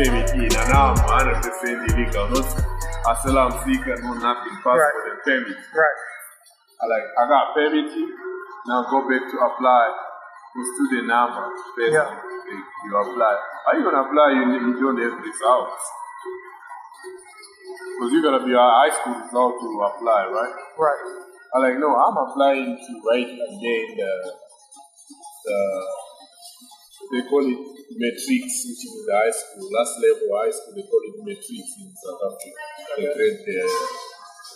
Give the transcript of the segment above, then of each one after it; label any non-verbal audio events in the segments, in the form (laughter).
permit in, and now I'm 100% illegal. Not asylum seeker, no nothing, passport Right. and permit. Right. I like, I got permit now go back to apply for student number. First, Yeah. you, apply. Are you gonna apply? You, you don't have results. Because you gotta be a high school result to apply, right? Right. I like, no, I'm applying to write again the, the they call it matric, which is the high school, last level high school, they call it matric in South Africa. The grade, uh,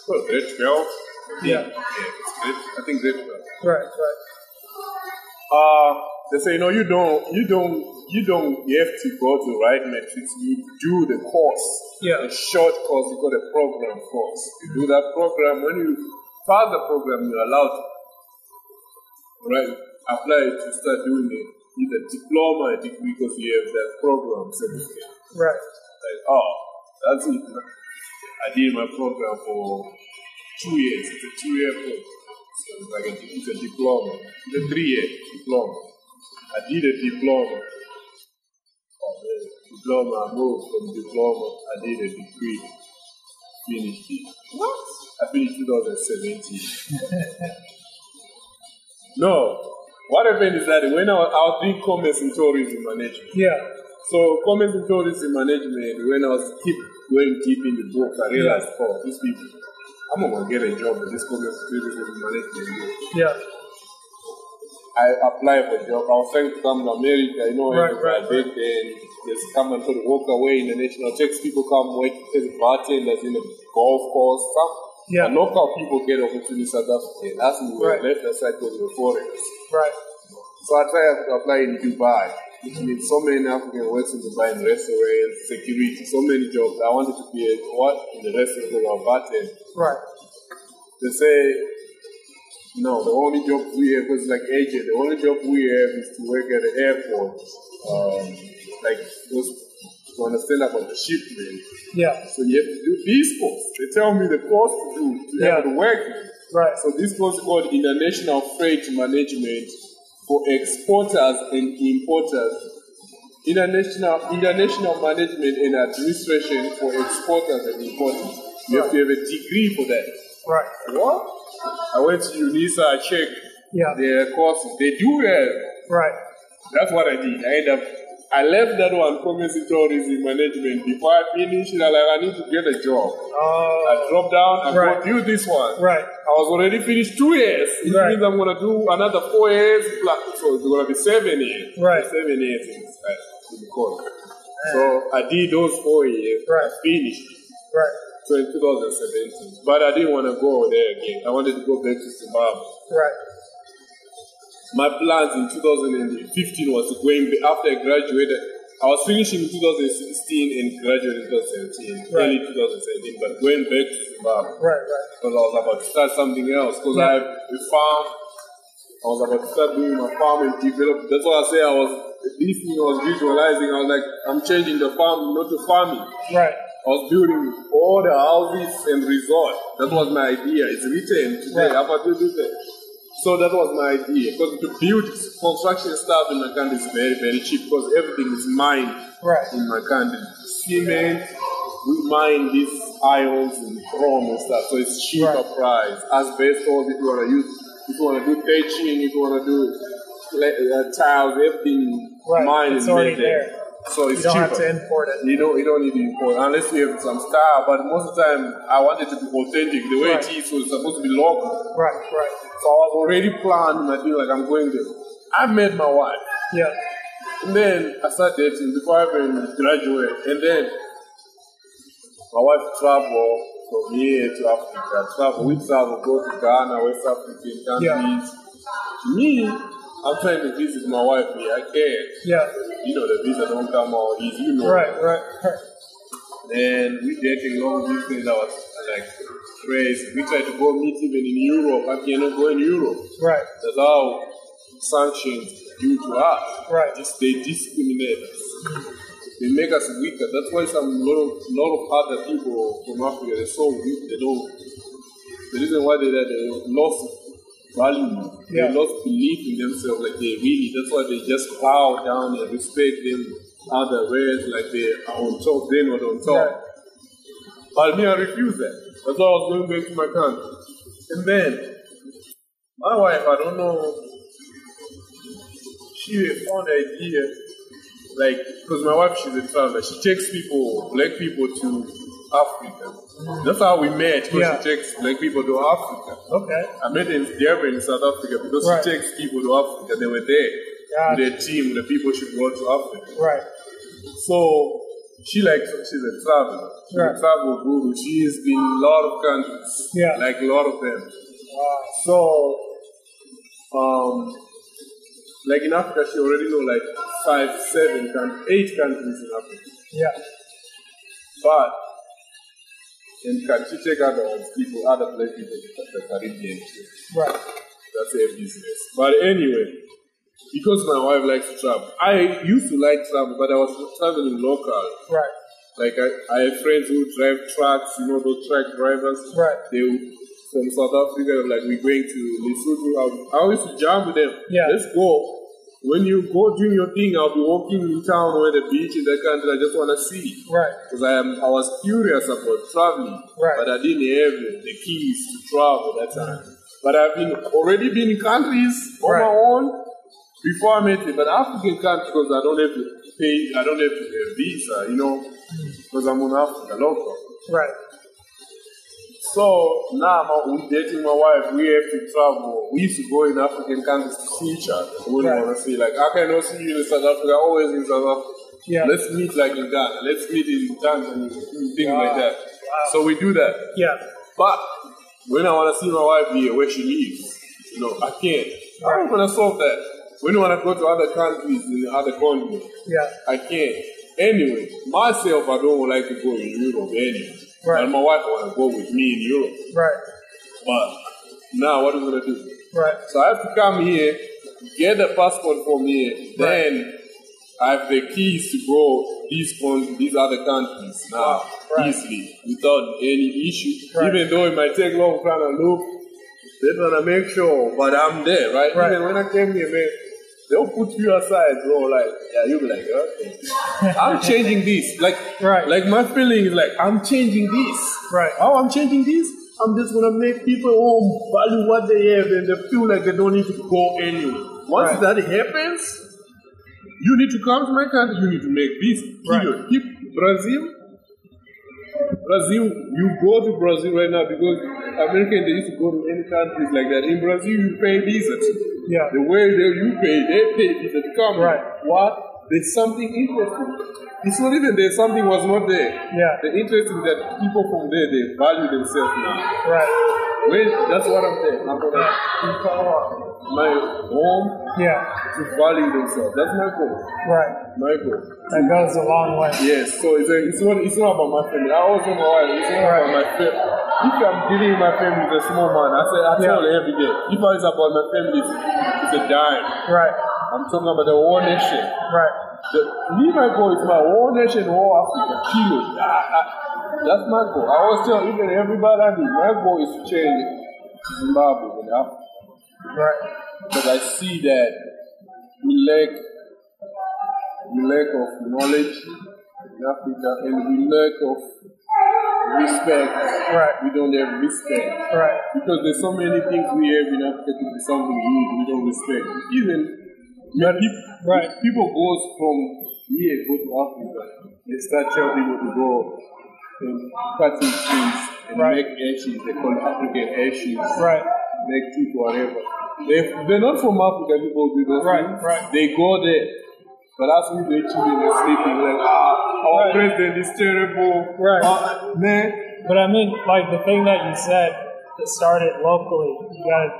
well, grade 12. Yeah. Yeah, it's grade, I think grade 12. Right. Right. Uh, they say, no, you don't, you don't, you don't have to go to write matric. You do the course, Yeah. a short course. You call a program course. You do that program. When you pass the program, you're allowed to, right, apply to start doing it, either diploma or degree because you have that program certificate. Right. Like, oh, that's it. I did my program for two years. It's a two-year program. So it's like a, it's a diploma. It's a three-year diploma. I did a diploma. Oh, man. Diploma, I moved from diploma. I did a degree. Finished it. What? I finished 2017. (laughs) no. What happened is that when I was, I doing commerce and tourism management, Yeah. so commerce and tourism management, when I was keep going deep in the book, I realized, oh, these people, I'm not gonna get a job in this commerce and tourism management. Yeah. I applied for a job. I was trying to come to America, you know, Right, and right, I did then just come and sort of walk away in the national checks. People come work as bartenders in a golf course. Some Yeah. and local people get opportunities South Africa. That's me. Right. Left aside because we're foreigners. Right. So I tried to apply in Dubai, which means so many African works in Dubai in restaurants, security, so many jobs. I wanted to be a what in the restaurant or bartender. Right. They say, no, the only job we have is like agent. The only job we have is to work at the airport, um, like those to understand about the shipment. Yeah. So you have to do these courses. They tell me the course to do to Yeah. have to work. Right. So this course is called International Freight Management for exporters and importers. International International Management and Administration for exporters and importers. You have to have a degree for that. Right. What? I went to UNISA, I checked Yeah. their courses. They do have. Right. That's what I did. I ended up, I left that one, commerce tourism management. Before I finished, I like, I need to get a job. Uh, I dropped down, I Right. go do this one. right. I was already finished two years. It Right. means I'm gonna do another four years. plus- So it's gonna be seven years. Right. Seven years in the course. So I did those four years. Right. I finished. Right. So in 2017. But I didn't want to go there again. I wanted to go back to Zimbabwe. Right. My plans in 2015 was to going after I graduated. I was finishing in 2016 and graduating in 2017, Right. early 2017, but going back to Zimbabwe Right. Right. because I was about to start something else. Because Yeah. I have a farm. I was about to start doing my farm and develop. That's why I say I was, this thing I was visualizing, I was like, I'm changing the farm, not to farming. Right. I was building all the houses and resort. That was my idea. It's written today. Right. Up until today. So that was my idea. Because to build construction stuff in my country is very, very cheap because everything is mined Right. in my country. Cement, we mine these ions and chrome and stuff. So it's cheaper Right. price. Asbestos, if you want to use, if you want to do thatching, if you want to do uh, tiles, everything Right. mined It's and already made there. there. So it's You don't cheaper. have to import it. You don't, you don't need to import unless you have some style. But most of the time, I want it to be authentic. The way Right. it is, so it's supposed to be local. Right. Right. So I was already planned. I feel like I'm going there. I met my wife, Yeah. and then I started dating before I even graduated. And then my wife traveled from here to Africa. Travel, we travel, go to Ghana, West African countries. Me, I'm trying to visit my wife here. I can't. Yeah. You know, the visa don't come out easy. You know. Right, right, right. And we dating long distance. I was like crazy. We tried to go meet even in Europe. I cannot go in Europe. Right, That's how sanctions do to us. Right. Just they discriminate us. They make us weaker. That's why some lot of, lot of other people from Africa they're so weak. They don't. The reason why they that they lost value. Yeah. They lost belief in themselves. Like they really. That's why they just bow down and respect them other ways. Like they are on top. They're not on top. right. But me, I refuse that. That's why I was going back to my country. And then, my wife, I don't know, she found the idea, like, because my wife, she's a traveler. She takes people, black people to Africa. That's how we met, because Yeah. she takes black people to Africa. Okay. I met in Durban in South Africa because Right. she takes people to Africa. They were there Gotcha. with their team, the people she brought to Africa. Right. So she likes she's a traveler. She's Right. a travel guru. She's been in a lot of countries. Yeah. Like a lot of them. Wow. So um like in Africa she already know like five, seven countries, eight countries in Africa. Yeah. But and can she take other ones, people, other black people to the Caribbean too? Right. That's their business. But anyway, because my wife likes to travel, I used to like travel, but I was traveling local. Right. Like I, I have friends who drive trucks, you know, those truck drivers. Right. They from South Africa, like we're going to Lesotho. I, I used to jam with them. Yeah. Let's go. When you go doing your thing, I'll be walking in town or the beach in the country. I just want to see. Right. Because I am, I was curious about traveling, Right. but I didn't have the keys to travel that time. But I've been already been in countries on Right. my own before I met it. But African countries, because I don't have to pay, I don't have to have visa, you know, because I'm on Africa local. Right. So now we dating my wife. We have to travel. We used to go in African countries to see each other. We Right. want to see like I cannot see you in South Africa. Always in South Africa. Yeah. Let's meet like in Ghana. Let's meet in Tanzania. Things like that. Wow. So we do that. Yeah. But when I want to see my wife here, where she lives, you know, I can't. I'm gonna solve that. When I want to go to other countries in other continents, Yeah. I can't. Anyway, myself, I don't like to go in Europe anyway. Right. And my wife want to go with me in Europe. Right. But now, what are we gonna do? Right. So I have to come here, get the passport from here, then I have the keys to go these con- these other countries now Right. easily without any issue. Right. Even though it might take long time to look, they're gonna make sure. But I'm there, right? Right. Even when I came here, man. They'll put you aside, bro. Like, yeah, you'll be like, okay. (laughs) I'm changing this. Like, Right. like my feeling is like, I'm changing this. Right. How I'm changing this? I'm just gonna make people home value what they have and they feel like they don't need to go anywhere. Once Right. that happens, you need to come to my country, you need to make this. Period. Keep Brazil. Brazil, you go to Brazil right now because American they used to go to any countries like that. In Brazil, you pay visa. Yeah. The way they, you pay, they pay to come. Right. What? There's something interesting. It's not even there, something was not there. Yeah. The interesting that people from there, they value themselves now. Right. When, that's what I'm saying. I'm gonna empower my home Yeah. to value themselves. That's my goal. Right. My goal. That goes a long way. Yes, so it's, a, it's, not, it's not about my family. I always tell my wife, it's not about my family. If I'm dealing with my family with a small man, I say, I tell every day. If it's about my family, it's, it's a dime. Right. I'm talking about the whole nation. Right. The, me, my goal is my whole nation, whole Africa, kilo. I, I, that's my goal. I always tell even everybody I meet, my goal is to change Zimbabwe and Africa. Right. Because I see that we lack, we lack of knowledge in Africa and we lack of respect. Right. We don't have respect. Right. Because there's so many things we have in Africa to be something good, we don't respect. Even when people, Right. people goes from here, go to Africa, they start telling people to go and cutting trees and Right. make ashes, they call African ashes Right. Make tea, whatever. They, they're not from Africa, people do those Right, things. right. They go there. But as we they chilling and sleeping, like, ah, our Right. president is terrible. Right. Ah, man. But I mean, like the thing that you said to start it locally, you gotta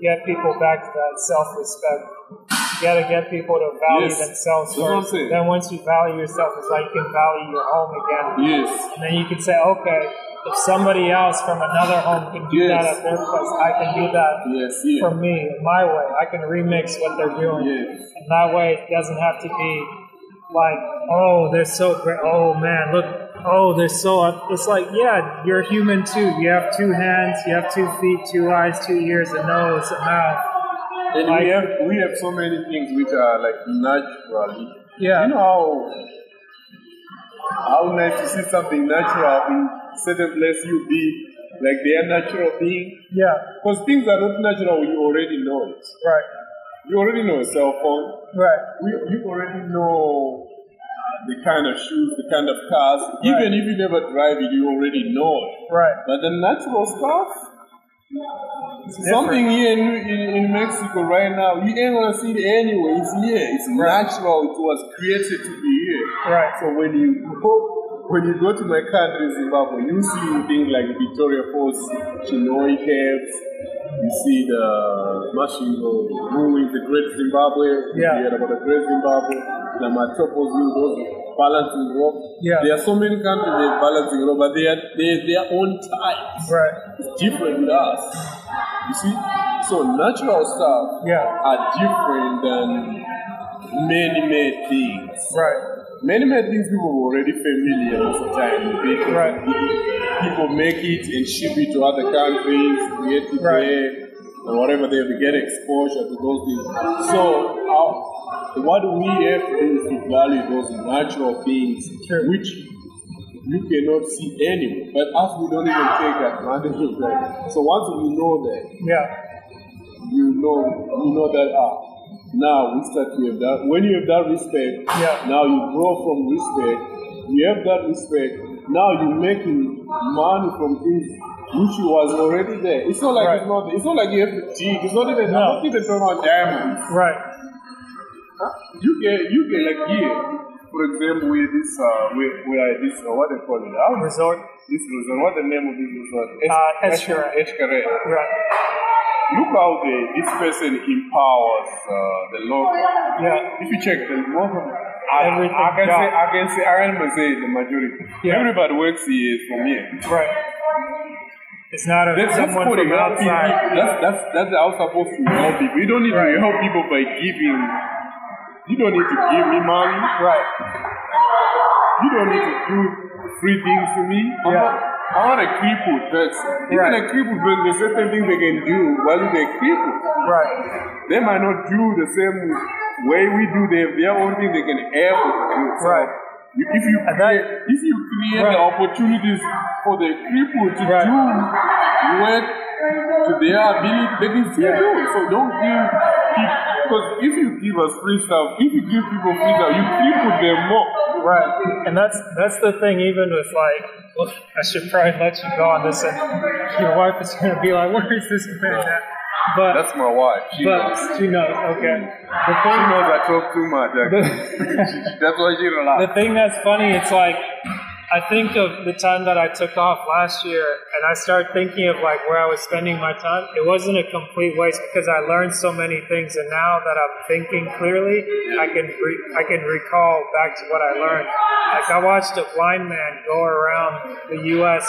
get people back to that self-respect. You gotta get people to value Yes. themselves That's first. Then once you value yourself, it's like you can value your home again. Yes. And then you can say, okay, if somebody else from another home can do that at their place, I can do that Yes. Yeah. for me, in my way. I can remix what they're doing. Yes. And that way it doesn't have to be like, oh, they're so great. Oh, man, look. Oh, they're so. It's like, yeah, you're human too. You have two hands, you have two feet, two eyes, two ears, a nose, a mouth. And Like- we have we have so many things which are like naturally. Yeah. You know how how nice to see something natural in certain place you be like their natural being. Yeah, Because things are not natural, you already know it. right, You already know a cell phone. right, We, you already know the kind of shoes, the kind of cars. Even if you never drive it, you already know it. right. But the natural stuff, something here in, in, in Mexico right now, you ain't gonna see it anyway. It's here. It's natural. It was created to be here. Right. So when you go when you go to my country, Zimbabwe, you see things like Victoria Falls, Chinhoyi Caves. You see the Masvingo ruins, the Great Zimbabwe. Yeah. You heard about the Great Zimbabwe, the Matopos, those balancing rock. Yeah. There are so many countries that are balancing rock, but they are they their own types. Right. It's different with us. You see? So natural stuff Yeah. are different than many-made things. Right. Many-made things people are already familiar of the time because Right. people make it and ship it to other countries, create it Right. there, and whatever they they get exposure to those things. So uh, what we have to do is to value those natural things Sure. which you cannot see anywhere. But us, we don't even take advantage of that. So once we know that, Yeah. you know, you know that ah, now we start to have that. When you have that respect, Yeah. now you grow from respect. You have that respect. Now you're making money from things which was already there. It's not like Right. it's not. It's not like you have to dig. It's not even. No. Not even talking about diamonds. Right. You get you get like here, for example, with this uh, where, where this uh, what they call it? Resort. This resort. What the name of this resort? Uh, Eshkare. Eshkare. Right. Look how the, this person empowers uh, the local. Yeah. If you check the of I, Everything I can got- say I can say I can say the majority. Yeah. Everybody works here from here. Right. It's not a That's, that's someone what from people. outside. That's that's that's how supposed to help people. You don't need Right. to help people by giving. You don't need to give me money. Right. You don't need to do free things to me. Yeah. not- I'm not a crippled person. Even Right. a crippled person, there's certain things they can do while they're crippled. Right. They might not do the same way we do. They have their own thing they can help do. So Right. If you that- create, if you create Right. the opportunities for the crippled to Right. do work to their ability, they can still Yeah. do it. So don't give because if you give us free stuff, if you give people free stuff, you cripple them more. Right. And that's that's the thing. Even with like, well, I should probably let you go on this, and your wife is going to be like, "Where is this man at?" But That's my wife. She but knows. she knows. Okay. The She thing knows I talk too much. actually. (laughs) That's why she don't the thing that's funny, it's like I think of the time that I took off last year, and I start thinking of like where I was spending my time. It wasn't a complete waste because I learned so many things, and now that I'm thinking clearly, I can re- I can recall back to what I learned. Like I watched a blind man go around the U.S.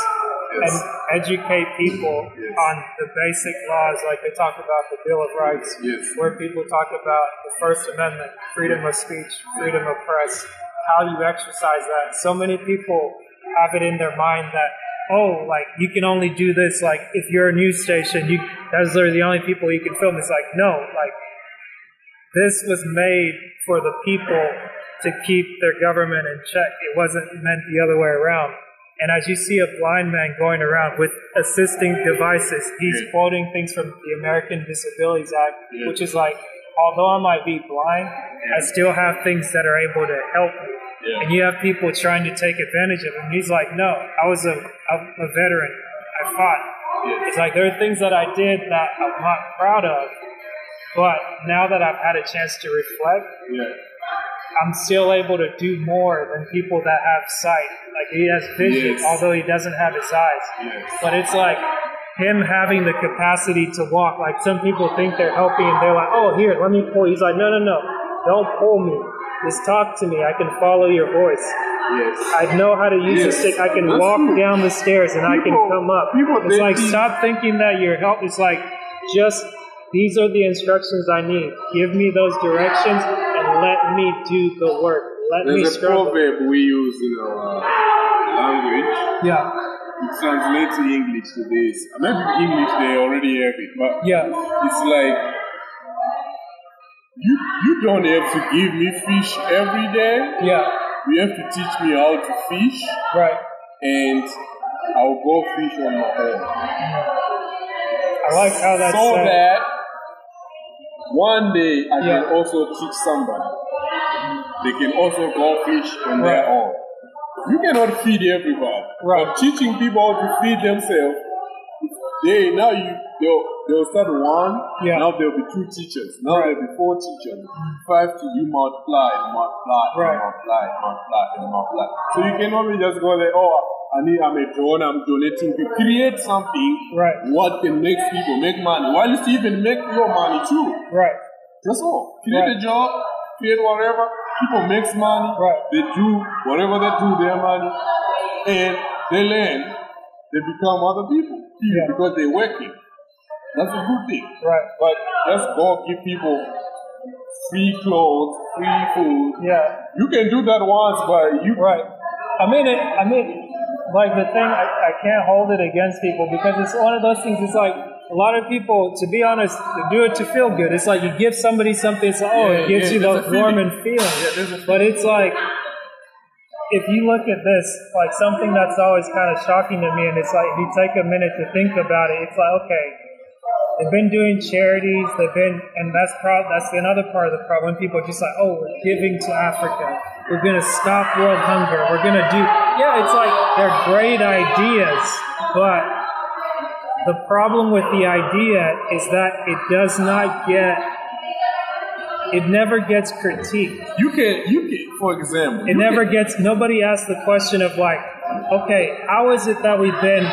And educate people on the basic laws, like they talk about the Bill of Rights, Yes. where people talk about the First Amendment, freedom of speech, freedom of press, how you exercise that. So many people have it in their mind that, oh, like you can only do this, like if you're a news station, you those are the only people you can film. It's like, no, like this was made for the people to keep their government in check. It wasn't meant the other way around. And as you see a blind man going around with assisting devices, he's Yeah. quoting things from the American Disabilities Act, Yeah. which is like, although I might be blind, I still have things that are able to help me. Yeah. And you have people trying to take advantage of him. He's like, no, I was a, I'm a veteran. I fought. Yeah. It's like there are things that I did that I'm not proud of, but now that I've had a chance to reflect, Yeah. I'm still able to do more than people that have sight. Like he has vision, Yes. although he doesn't have his eyes. Yes. But it's like him having the capacity to walk. Like some people think they're helping and they're like, oh, here, let me pull. He's like, no, no, no, don't pull me. Just talk to me. I can follow your voice. Yes. I know how to use Yes, a stick. I can that's walk true. down the stairs and I can come up. people It's like stop thinking that you're help. It's like just these are the instructions I need. Give me those directions and let me do the work. Let me There's a proverb we use in our uh, language. Yeah, It translates in English to this. Maybe English they already have it, but yeah, it's like you you don't have to give me fish every day. yeah. You have to teach me how to fish, Right. and I'll go fish on my own. I like how that's so said. that one day I Yeah. can also teach somebody. They can also go fish on their own. You cannot feed everybody. Right. But teaching people how to feed themselves, they now you they'll they'll start one. Yeah. Now there'll be two teachers. Now Right. there'll be four teachers. Five to you multiply, and multiply, and Right. multiply, and multiply, and multiply. So you cannot be just go there. Oh, I need. I'm a donor. I'm donating. to create something Right. what can make people make money, while you even make your money too. Right. That's all. Create Right. a job, create whatever. People makes money. Right. They do whatever they do, their money, and they learn. They become other people Yeah. because they're working. That's a good thing. Right. But just go give people free clothes, free food. Yeah. You can do that once, but you Right. I mean, it, I mean, like the thing, I, I can't hold it against people because it's one of those things. It's like a lot of people, to be honest, do it to feel good. It's like you give somebody something. It's like, oh, Yeah, it gives yeah, you the warm and feeling. Yeah, but it's like if you look at this, like something that's always kind of shocking to me, and it's like if you take a minute to think about it, it's like okay, they've been doing charities, they've been, and that's prob- that's another part of the problem. When people are just like, oh, we're giving to Africa, we're gonna stop world hunger, we're gonna do, yeah, it's like they're great ideas, but the problem with the idea is that it does not get, it never gets critiqued. you can you can for example. It never can- gets, nobody asks the question of like, okay, how is it that we've been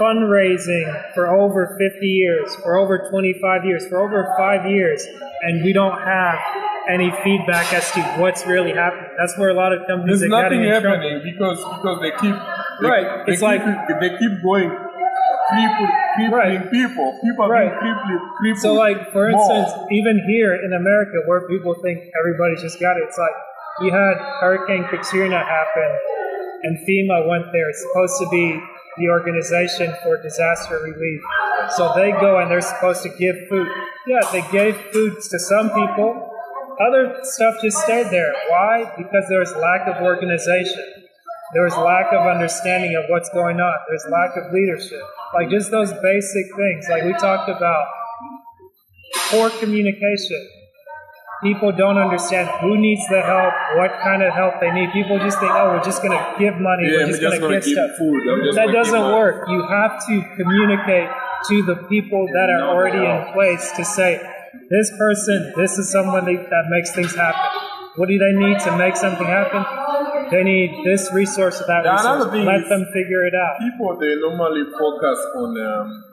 fundraising for over 50 years, for over 25 years, for over five years, and we don't have any feedback as to what's really happening? That's where a lot of companies There's are nothing happening because because they keep they, Right, They it's keep, like- they keep going crippling, crippling Right. people. People are Right. So, like for more. instance, even here in America, where people think everybody's just got it, it's like you had Hurricane Katrina happen, and FEMA went there. It's supposed to be the organization for disaster relief. So they go and they're supposed to give food. Yeah, they gave food to some people. Other stuff just stayed there. Why? Because there was lack of organization. There was lack of understanding of what's going on. There's lack of leadership. Like just those basic things. Like we talked about poor communication. People don't understand who needs the help, what kind of help they need. People just think, oh, we're just going to give money, Yeah, we're just going to give stuff. food, That doesn't money. work. You have to communicate to the people that are already in place to say, this person, this is someone that makes things happen. What do they need to make something happen? They need this resource or that Yeah, resource. Let them figure it out. people they normally focus on um,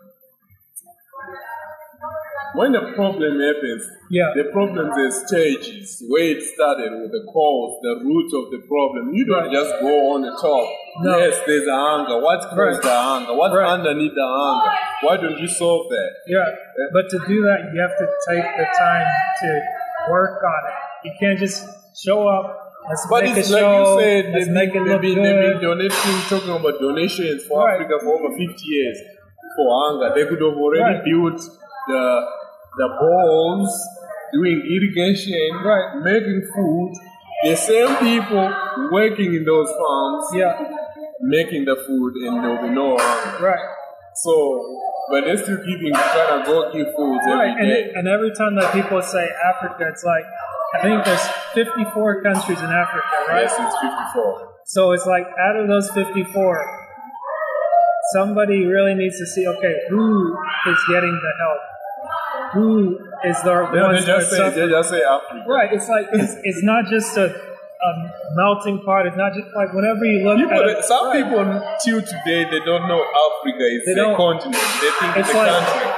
when the problem happens. Yeah. The problem is stages where it started with the cause, the root of the problem. You don't Right. just go on the top. No. Yes, there's a hunger. What caused Right. the hunger? What's Right. underneath the hunger? Why don't you solve that? Yeah, but to do that, you have to take the time to work on it. You can't just show up. Let's But make a it's like show. you said, they've make been, they've been, they've been donating, talking about donations for Right. Africa for over 50 years for hunger. They could have already Right. built the the bones, doing irrigation, Right. making food. The same people working in those farms, Yeah, making the food, and be no right, So, but they're still keeping trying to go give food right. every And, day. and every time that people say Africa, it's like I think there's 54 countries in Africa, right? Yes, it's 54. So it's like out of those 54, somebody really needs to see, okay, who is getting the help? Who is the They, they ones that are just say, they just say Africa. Right. It's like it's, it's not just a a melting pot. It's not just like whenever you look People, at it, some people till today they don't know Africa is They a continent. They think it's, It's a like- country.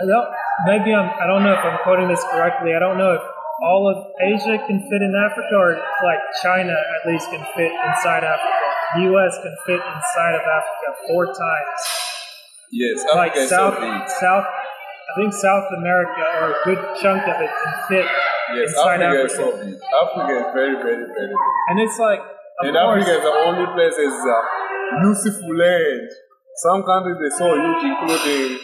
I don't, maybe I'm, I don't know if I'm quoting this correctly. I don't know if all of Asia can fit in Africa or like China at least can fit inside Africa. The U.S. can fit inside of Africa four times. Yes, like Africa is South. South, think South America or a good chunk of it can fit Yes, inside Africa Africa. is so big. Africa is very, very, very big. And it's like, of And course, Africa is the only place is uh, beautiful land. Some countries they so huge, including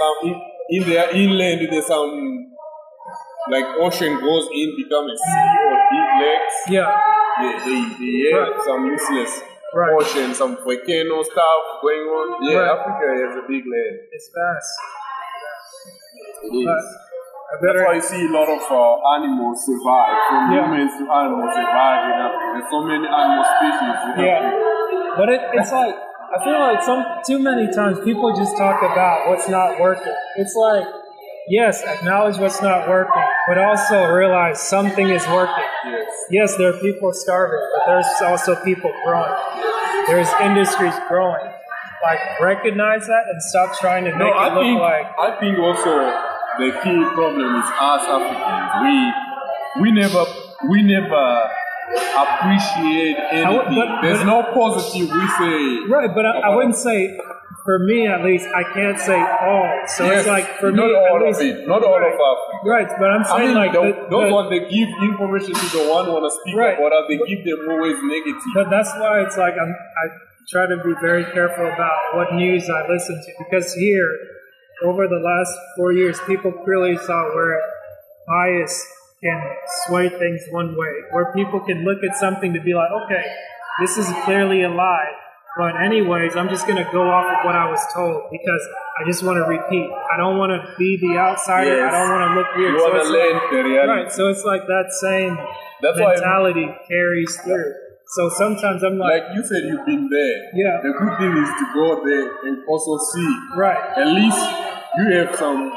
some in, in their inland. There's some like ocean goes in, become a sea or big lakes. yeah, They, they, they have Right. some useless Right. ocean, some volcano stuff going on. Yeah, Right. Africa is a big land. it's vast. It is. But That's why you see a lot of uh, animals survive, from Yeah. humans to animals survive You know? There's so many animal species. Yeah, but it, it's like I feel like some too many times people just talk about what's not working. It's like yes, acknowledge what's not working, but also realize something is working. Yes. Yes, there are people starving, but there's also people growing. There's industries growing. Like recognize that and stop trying to make No, it I look think like I think also the key problem is us Africans. We we never we never appreciate anything. would- but- There's but- no positive we say. right. But I, I wouldn't say. For me, at least, I can't say all. So Yes, it's like for not me, all at of it, not all right, of Africa. Right, but I'm I saying mean, like the, the- those the- ones they give information to the one want to speak Right. about, they give them always negative. But that's why it's like I'm, I try to be very careful about what news I listen to because here, over the last four years, people clearly saw where bias can sway things one way, where people can look at something to be like, okay, this is clearly a lie. But anyways, I'm just gonna go off of what I was told because I just want to repeat. I don't want to be the outsider. Yes. I don't want to look weird. You So it's learn like- the reality. Right. So it's like that same That's mentality carries through. So sometimes I'm like, like you said, you've been there. Yeah. The good thing is to go there and also see. right, At least you have some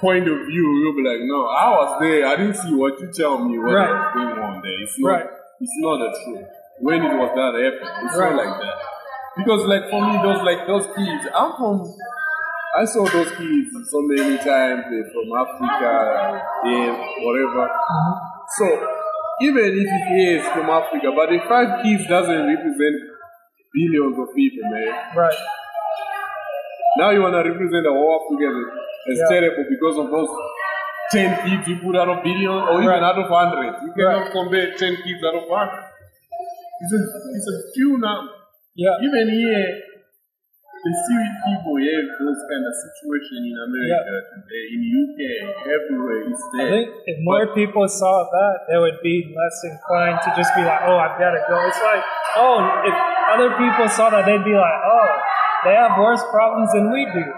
point of view. You'll be like, no, I was there. I didn't see what you tell me what Right. was going on there. It's not, Right. it's not the truth. When it was that happened, it's Right. not like that. Because like for me, those like those kids, I'm from. I saw those kids so many times. They're from Africa, and whatever. Mm-hmm. So even if it is from Africa, but the five kids doesn't represent billions of people, man. right, Now you want to represent the whole Africa as, as Yeah. terrible because of those 10 kids you put out of billion or even out of hundred. You cannot Right. compare 10 kids out of hundred. It's a, it's a few number. yeah, Even here, see people have those kind of situation in America today, in UK, everywhere. It's I think if more people saw that, they would be less inclined to just be like, "Oh, I've got to go." It's like, oh, if other people saw that, they'd be like, "Oh, they have worse problems than we do." (laughs)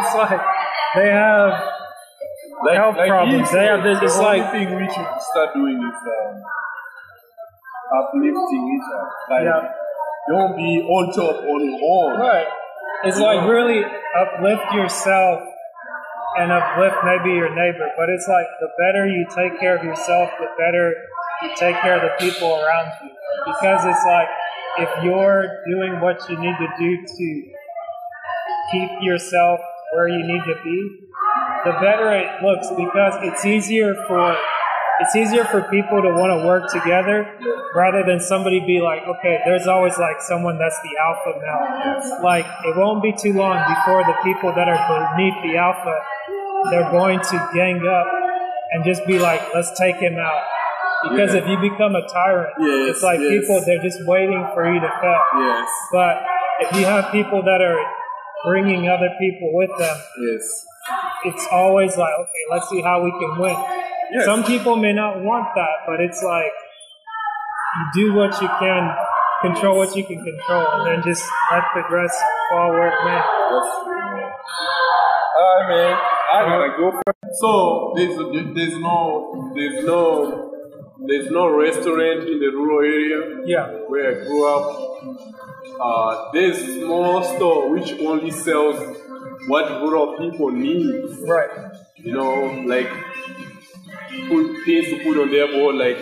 It's like they have health problems. They have this. It's like thing we should start doing is um, uplifting each other. Like, Yeah. Don't be on top on your own. Right. It's like really uplift yourself and uplift maybe your neighbor. But it's like the better you take care of yourself, the better you take care of the people around you. Because it's like if you're doing what you need to do to keep yourself where you need to be, the better it looks because it's easier for it's easier for people to want to work together rather than somebody be like, okay, there's always like someone that's the alpha male. Like it won't be too long before the people that are beneath the alpha, they're going to gang up and just be like, let's take him out. Because Yeah. if you become a tyrant, Yes, it's like yes. people they're just waiting for you to fail. Yes, But if you have people that are bringing other people with them, yes. it's always like, okay, let's see how we can win. Yes. Some people may not want that, but it's like you do what you can, control what you can control, and then just let the rest fall where it may. Alright, man. I gotta go. So there's there's no there's no there's no restaurant in the rural area Yeah, where I grew up. Uh, there's small store which only sells what rural people need. right. You know, like put things to put on their board like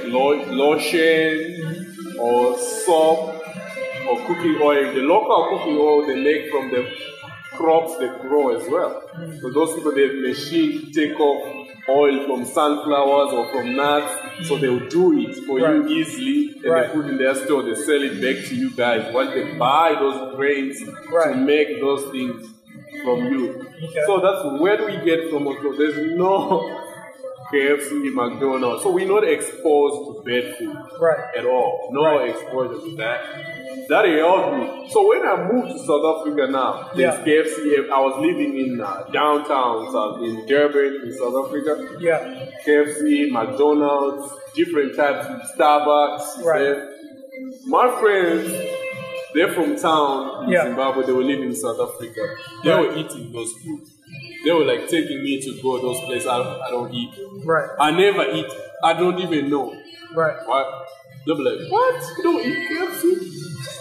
lotion or soap or cooking oil. The local cooking oil they make from the crops they grow as well. So those people they have machine take off oil from sunflowers or from nuts, so they'll do it for Right. you easily and Right. they put in their store, they sell it back to you guys. Once they buy those grains to make those things from you. Okay. So that's where do we get from also there's no KFC, McDonald's. So we're not exposed to bad food Right. at all. No Right. exposure to that. That helped me. So when I moved to South Africa now, there's Yeah. KFC. I was living in uh, downtown, South, in Durban, in South Africa. Yeah. KFC, McDonald's, different types of Starbucks. Right. there. My friends, they're from town in Yeah. Zimbabwe. They were living in South Africa. They Right. were eating those food. They were like taking me to go those places I, I don't eat. Right. I never eat. I don't even know. Right. What? They'll be like, what? You don't eat KFC?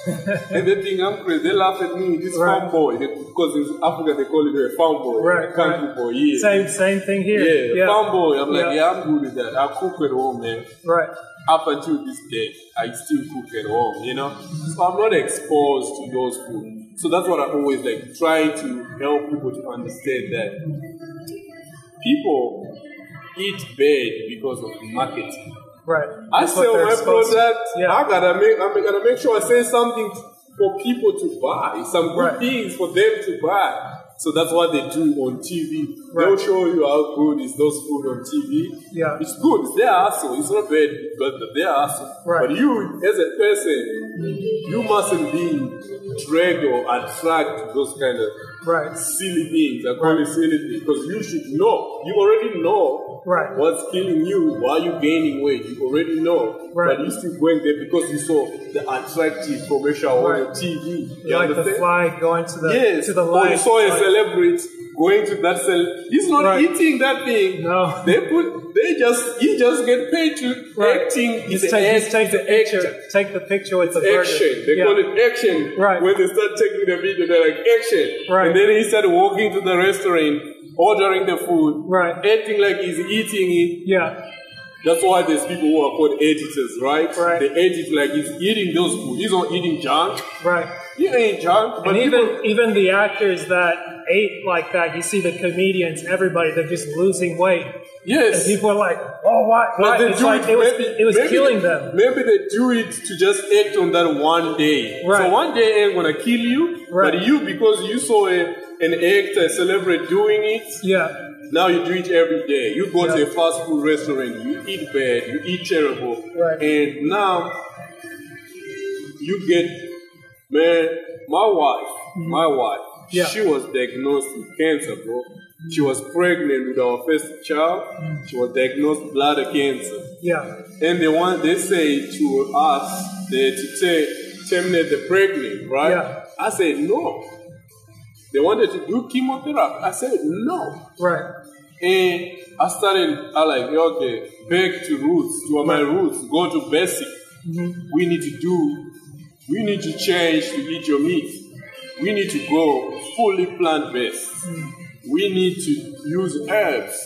(laughs) and they think I'm crazy. They laugh at me. This Right. farm boy, They- because in Africa they call it a farm boy, Right, country right. boy. Yeah, Same same thing here. yeah, Yeah. farm boy. I'm like, Yeah. yeah, I'm good with that. I cook at home, man. Right. Up until this day, I still cook at home. You know, so I'm not exposed to those food. So that's what I always like trying to help people to understand that people eat bad because of marketing. Right. I That's sell my product. Yeah. I gotta make. I gotta make sure I say something for people to buy. Some good Right. things for them to buy. So that's what they do on TV. Right. They'll show you how good is those food on TV. Yeah. It's good. It's their hustle. It's not bad, but their hustle. Right. But you, as a person, you mustn't be dragged or attracted to those kind of Right. silly things. I call Right. it silly things because you should know. You already know Right. what's killing you. Why you gaining weight? You already know. Right. But you still going there because you saw the attractive commercial on Right. your TV. You like the understand? fly going to the Yes. to the oh, light. or you saw a celebrity going to that cell. He's not Right. eating that thing. No. They put. They just. He just get paid to Right. acting. He's take, act- take the picture. actor Take the picture with the action. They yeah. call it action. Right. When they start taking the video, they're like action. Right. And then he started walking to the restaurant, ordering the food, Right. acting like he's eating it. Yeah. That's why there's people who are called editors, right? Right. They edit like he's eating those food. He's not eating junk. Right. He ain't junk. But And even even the actors that ate like that, you see the comedians, everybody, they're just losing weight. yes. And people are like, oh, why? But why? they It's do like it, it was maybe, it was killing them. Maybe they do it to just act on that one day. Right. So one day ain't gonna kill you, Right. but you because you saw a, an actor, a celebrity doing it, Yeah. now you do it every day. You go to a fast food restaurant, you eat bad, you eat terrible, Right. and now you get man. My wife, mm-hmm. my wife, Mm-hmm. Yeah. she was diagnosed with cancer, bro. She mm-hmm. was pregnant with our first child. Mm-hmm. She was diagnosed with bladder cancer. Yeah. And they want they say to us they to te- terminate the pregnancy, right? Yeah. I said no. They wanted to do chemotherapy. I said no. Right. And I started I like okay, back to roots, to my roots, go to basic. We need to do we need to change to eat your meat. We need to go fully plant based. We need to use herbs.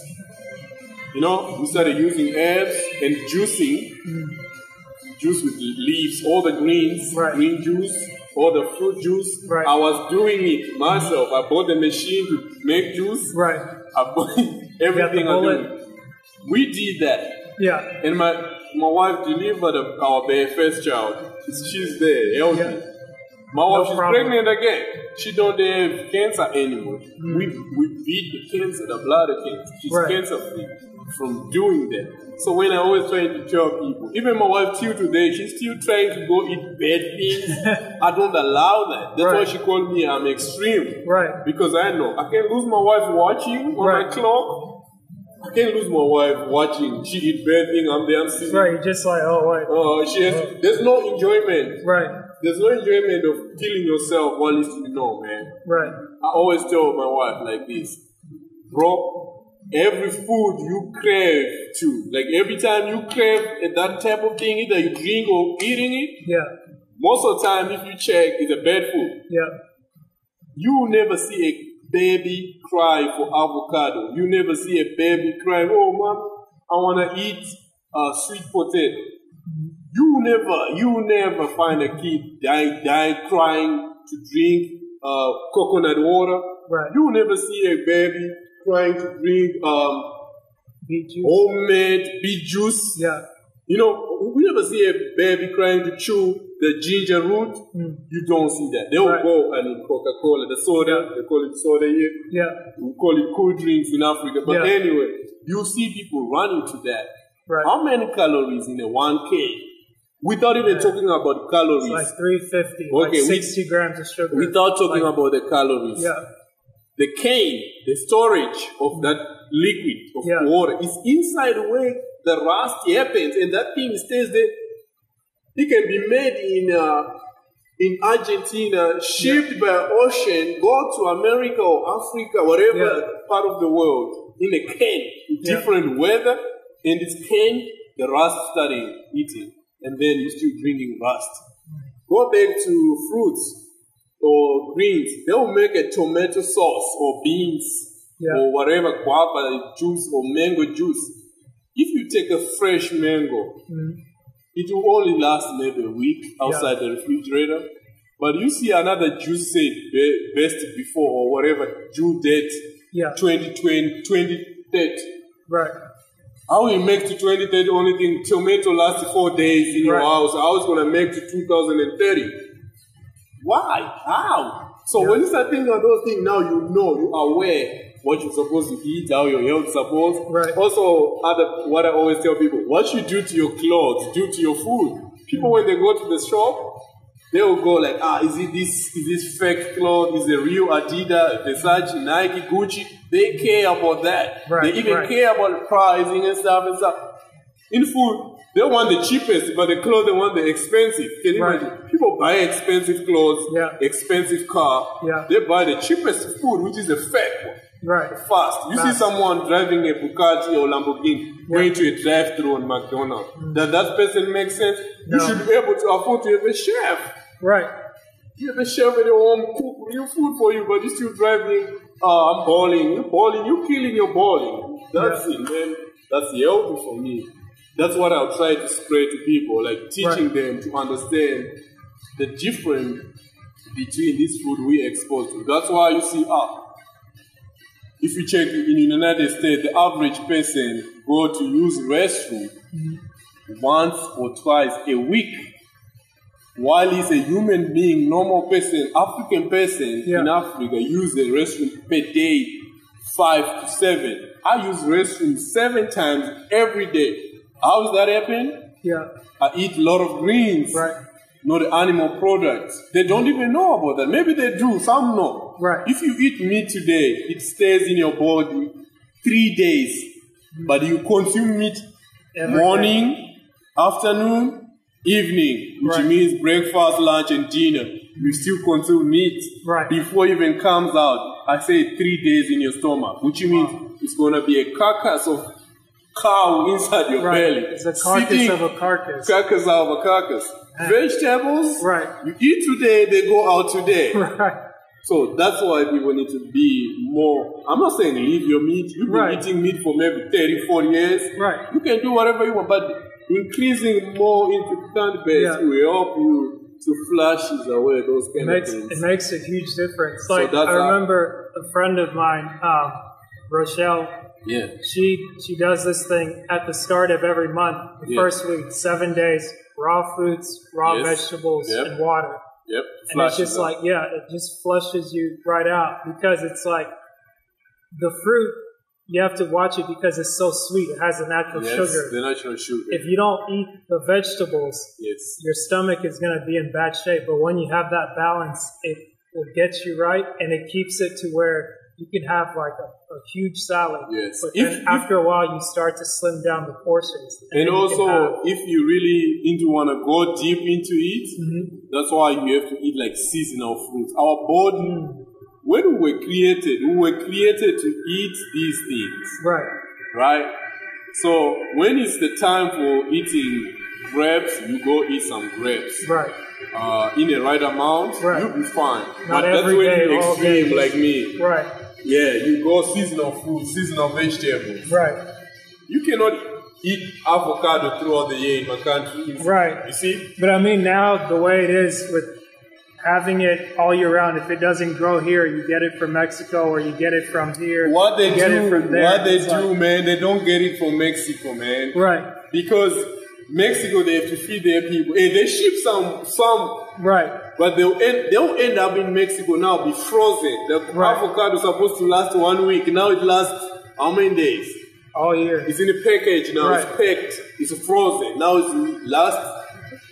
You know, we started using herbs and juicing. Juice with leaves, all the greens, Right. green juice, all the fruit juice. Right. I was doing it myself. I bought the machine to make juice. Right. I bought (laughs) everything I do. We did that. Yeah. And my my wife delivered our first child. She's there, healthy. Yeah. My wife, she's problem. pregnant again. She don't have cancer anymore. We we beat the cancer, the bladder cancer. She's Right. cancer free from doing that. So when I always try to tell people, even my wife till today, she's still trying to go eat bad things. (laughs) I don't allow that. That's why she called me I'm extreme. Right. Because I know I can lose my wife watching on Right. my clock. I can't lose my wife watching. She eat bad thing. I'm there. I'm sitting. Right. Just like, oh wait. Uh, she has, there's no enjoyment. Right. There's no enjoyment of killing yourself while listening. No, man. Right. I always tell my wife like this, bro. Every food you crave to, like every time you crave that type of thing, either you drink or eating it, Yeah. most of the time, if you check, it's a bad food. Yeah. You never see a baby cry for avocado. You never see a baby crying, oh, mom, I want to eat uh, sweet potato. You never, you never find a kid dying, dying, crying to drink uh, coconut water. Right. You never see a baby crying to drink um, Beet juice. homemade beet juice. Yeah. You know, we never see a baby crying to chew the ginger root. Hmm. You don't see that. They will Right. go and in Coca-Cola, the soda, they call it soda here. Yeah. We call it cool drinks in Africa. But Yeah. anyway, you see people running to that. Right. How many calories in a 1K? Without even talking about calories. It's like 350, Okay, like we- 60 grams of sugar. without talking Like- about the calories. Yeah. The cane, the storage of that liquid of Yeah. water is inside where the rust happens and that thing stays there. It can be made in uh, in Argentina, shipped by ocean, go to America or Africa, whatever Yeah. part of the world, in a can, in Yeah. different weather, and this can, the rust starting eating, and then you're still drinking rust. Go back to fruits or greens, they'll make a tomato sauce or beans Yeah. or whatever guava juice or mango juice. If you take a fresh mango, it will only last maybe a week outside the refrigerator. But you see another juice said best before or whatever due date, Yeah. 2020, 2030. Right. How we make to 2030 only thing tomato lasts four days in your Right. house. I was gonna make to 2030. Why? How? So when you start thinking of those things, now you know, you are aware what you're supposed to eat, how your health supposed. Right. Also, other what I always tell people, what you do to your clothes, do to your food. People when they go to the shop, they will go like, ah, is it this is this fake cloth? Is it real Adidas, Versace, Nike, Gucci? They care about that. Right, they even right. care about pricing and stuff and stuff. In food, they want the cheapest, but the clothes they want the expensive. Can you Right. imagine? People buy expensive clothes, Yeah. expensive car. Yeah. They buy the cheapest food, which is a fake one. Right. Fast. You see someone driving a Bugatti or Lamborghini going to a drive-through on McDonald's. Does that person make sense? You Mm. Should be able to afford to have a chef. Right. You have a chef at your home cook real food for you, but you still driving. Uh, I'm balling. You balling. You killing your balling. That's Yeah. it, man. That's healthy for me. That's what I'll try to spread to people, like teaching Right. them to understand the difference between this food we expose to. That's why you see, ah, if you check in the United States, the average person go to use restroom once or twice a week. While he's a human being, normal person, African person in Africa use the restroom per day, five to seven. I use restroom seven times every day. How does that happen? Yeah. I eat a lot of greens, Right. Not the animal products. They don't even know about that. Maybe they do, some know. Right. If you eat meat today, it stays in your body three days. But you consume meat Every morning, afternoon, evening, which Right. means breakfast, lunch, and dinner. You still consume meat Right. before it even comes out. I say three days in your stomach, which means it's gonna be a carcass of cow (laughs) inside your Right. belly. It's a carcass Sitting- of a carcass. carcass of a carcass. Vegetables, Right. You eat today, they go out today. (laughs) Right. So that's why people need to be more. I'm not saying leave your meat. You've been Right. eating meat for maybe 30, 40 years. Right. You can do whatever you want, but increasing more into plant based Yeah. will help you to flush away those It makes of things. it makes a huge difference. So Like that's I remember a friend of mine, um, Rochelle. yeah. She she does this thing at the start of every month. The Yeah. first week, seven days, raw fruits, raw Yes. vegetables, Yep. and water. Yep. And it's just like yeah, it just flushes you right out because it's like the fruit. You have to watch it because it's so sweet. It has a natural yes, sugar. the natural sugar. If you don't eat the vegetables, yes. your stomach is going to be in bad shape. But when you have that balance, it will get you right and it keeps it to where you can have like a, a huge salad. Yes. But If- then if- after a while, you start to slim down the portions. And you also, have- if you really into want to go deep into it, Mm-hmm. that's why you have to eat like seasonal fruits. Our body, Mm. when we were created, we were created to eat these things, right, right? So when it's the time for eating grapes, you go eat some grapes. right, Uh, in the right amount, Right. you'll be fine. Not but that's when day, you're all day. extreme like me. right, Yeah, you go seasonal fruit, seasonal vegetables. right, You cannot eat avocado throughout the year in my country. Right. You see? But I mean, now the way it is with having it all year round, if it doesn't grow here, you get it from Mexico or you get it from here. What they do, it from there. what they It's do, like- man, they don't get it from Mexico, man. right, Because Mexico, they have to feed their people. Hey, they ship some, some, right, but they'll end, they'll end up in Mexico now, be frozen. The Right. avocado is supposed to last one week. Now it lasts how many days? all year. It's in a package now. It's packed. It's frozen. Now it's last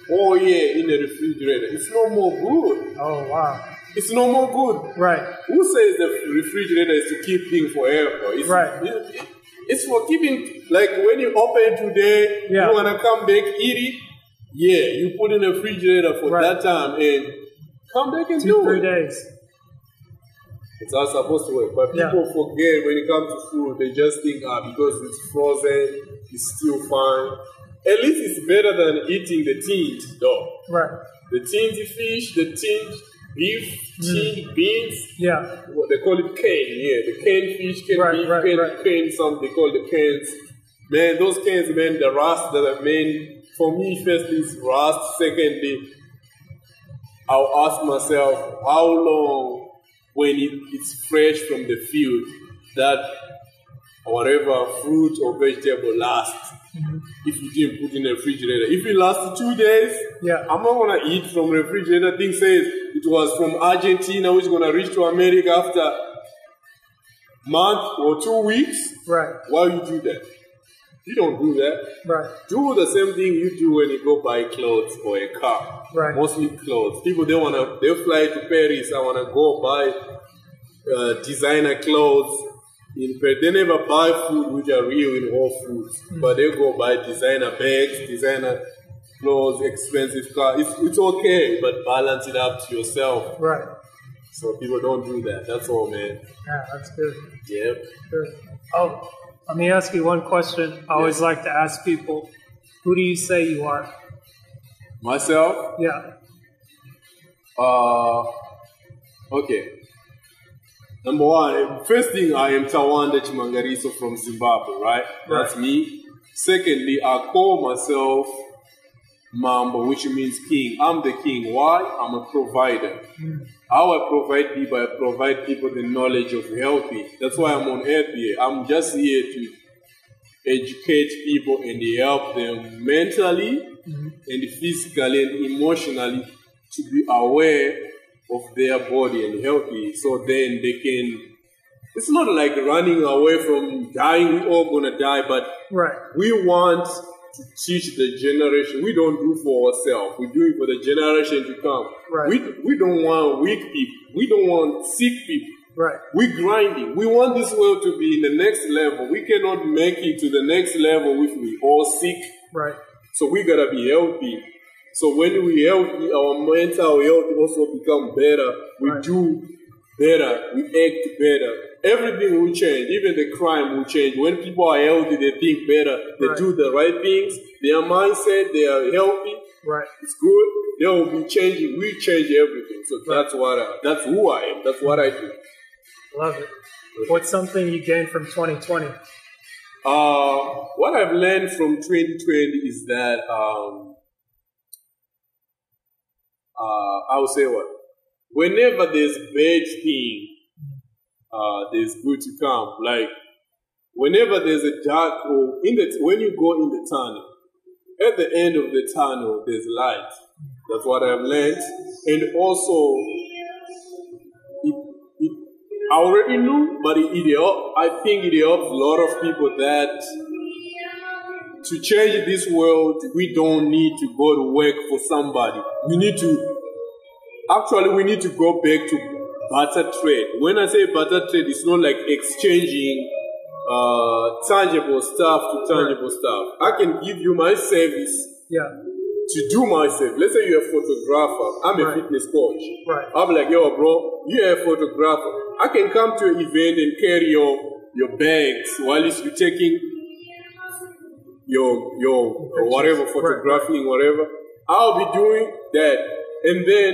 all year in the refrigerator. It's no more good. Oh wow, It's no more good. right, Who says the refrigerator is to keep things forever? It's, Right. it- it's for keeping, like when you open today, Yeah. you want to come back, eat it. Yeah, you put in the refrigerator for Right. that time and come back and two do three it. days. It's not supposed to work. But Yeah. people forget when it comes to food, they just think, ah, because it's frozen, it's still fine. At least it's better than eating the tinned, dog. Right, The tinned fish, the tinned beef, mm. tinned beans, yeah, what they call it cane, yeah, the canned fish, canned Right, beef, right, canned, right. canned something, they call the cans. Man, those cans, man, the rust that I mean, for me, firstly, is rust. Secondly, I'll ask myself, how long when it, it's fresh from the field that whatever fruit or vegetable lasts mm-hmm. if you didn't put in the refrigerator. If it lasts two days, Yeah. I'm not gonna eat from refrigerator. Thing says it was from Argentina, which is gonna reach to America after month or two weeks. right, Why you do that? You don't do that. right, Do the same thing you do when you go buy clothes or a car. Right. Mostly clothes. People they wanna they fly to Paris. I wanna go buy uh, designer clothes. In Paris. They never buy food which are real in Whole Foods, but they go buy designer bags, designer clothes, expensive car. It's it's okay, but balance it up to yourself. right. So people don't do that. That's all, man. Yeah, that's good. Yep. Good. Oh, let me ask you one question. I always like to ask people, who do you say you are? Myself, Yeah, Uh, okay. Number one, first thing, I am Tawanda Chimangariso from Zimbabwe, right? That's me. Secondly, I call myself Mambo, which means king. I'm the king. Why? I'm a provider. How I provide people, I provide people the knowledge of healthy. That's why I'm on earth here. I'm just here to educate people and help them mentally mm-hmm. and physically and emotionally to be aware of their body and healthy so then they can it's not like running away from dying we all gonna die but right, we want to teach the generation we don't do for ourselves we do it for the generation to come Right. we, we don't want weak people we don't want sick people right, we grinding. We want this world to be in the next level. We cannot make it to the next level if we all sick. right, So we gotta be healthy. So when we healthy, our mental health also become better. We Right. do better. We act better. Everything will change. Even the crime will change. When people are healthy, they think better. They Right. do the right things. Their mindset, they are healthy. right. It's good. They will be changing. We change everything. So that's what. I, that's who I am. That's what I do. Love it. What's something you gained from 2020? Uh, what I've learned from 2020 is that um, uh, I would say what whenever there's bad thing, uh, there's good to come. Like whenever there's a dark or in the when you go in the tunnel, at the end of the tunnel there's light. That's what I've learned, and also it, it, I already knew, but it, it help, I think it helps a lot of people that to change this world, we don't need to go to work for somebody. We need to, actually, we need to go back to barter trade. When I say barter trade, it's not like exchanging uh, tangible stuff to tangible stuff. I can give you my service Yeah, to do myself. Let's say you're a photographer. I'm a Right. fitness coach. Right. I'm like, yo, bro, you're a photographer. I can come to an event and carry your your bags while you're taking your your whatever Right. photographing, whatever. I'll be doing that, and then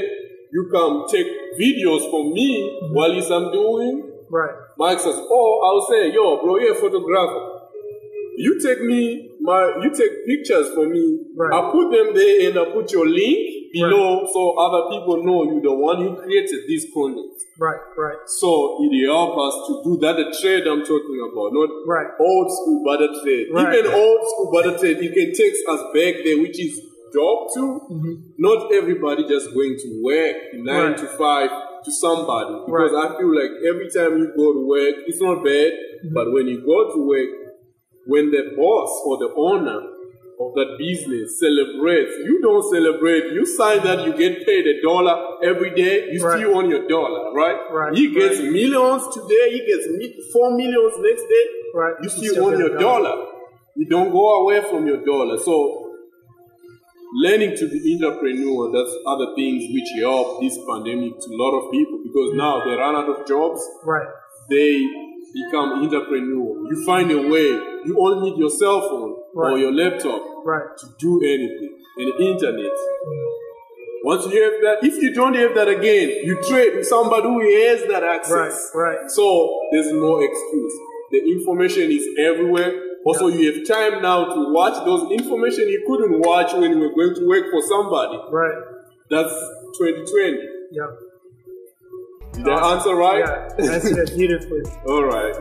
you come take videos for me while I'm doing right, Mike says, oh, I'll say, yo, bro, you're a photographer. You take me my you take pictures for me. Right. I put them there and I put your link below so other people know you the one who created this content. Right, right, So it helps us to do that the trade I'm talking about, not Right. old school barter trade. Right. Even old school barter trade, it can take us back there, which is job too. Not everybody just going to work nine Mm-hmm. Right. to five to somebody because Right. I feel like every time you go to work, it's not bad, Mm-hmm. but when you go to work, when the boss or the owner of that business celebrates, you don't celebrate. You sign that you get paid a dollar every day. You Right. still on your dollar, right? Right, He gets right. millions today. He gets four millions next day. Right. You You still still on your dollar. dollar. You don't go away from your dollar. So learning to be entrepreneur, that's other things which help this pandemic to a lot of people because now they run out of jobs right, they become entrepreneur. You find a way. You only need your cell phone or your laptop right. to do anything. And internet. Mm. Once you have that, if you don't have that again, you trade with somebody who has that access. Right, right. So there's no excuse. The information is everywhere. Also, you have time now to watch those information you couldn't watch when you were going to work for somebody. Right. That's 2020. Yeah. Did I answer right? Yeah. That's it beautifully. (laughs) All right.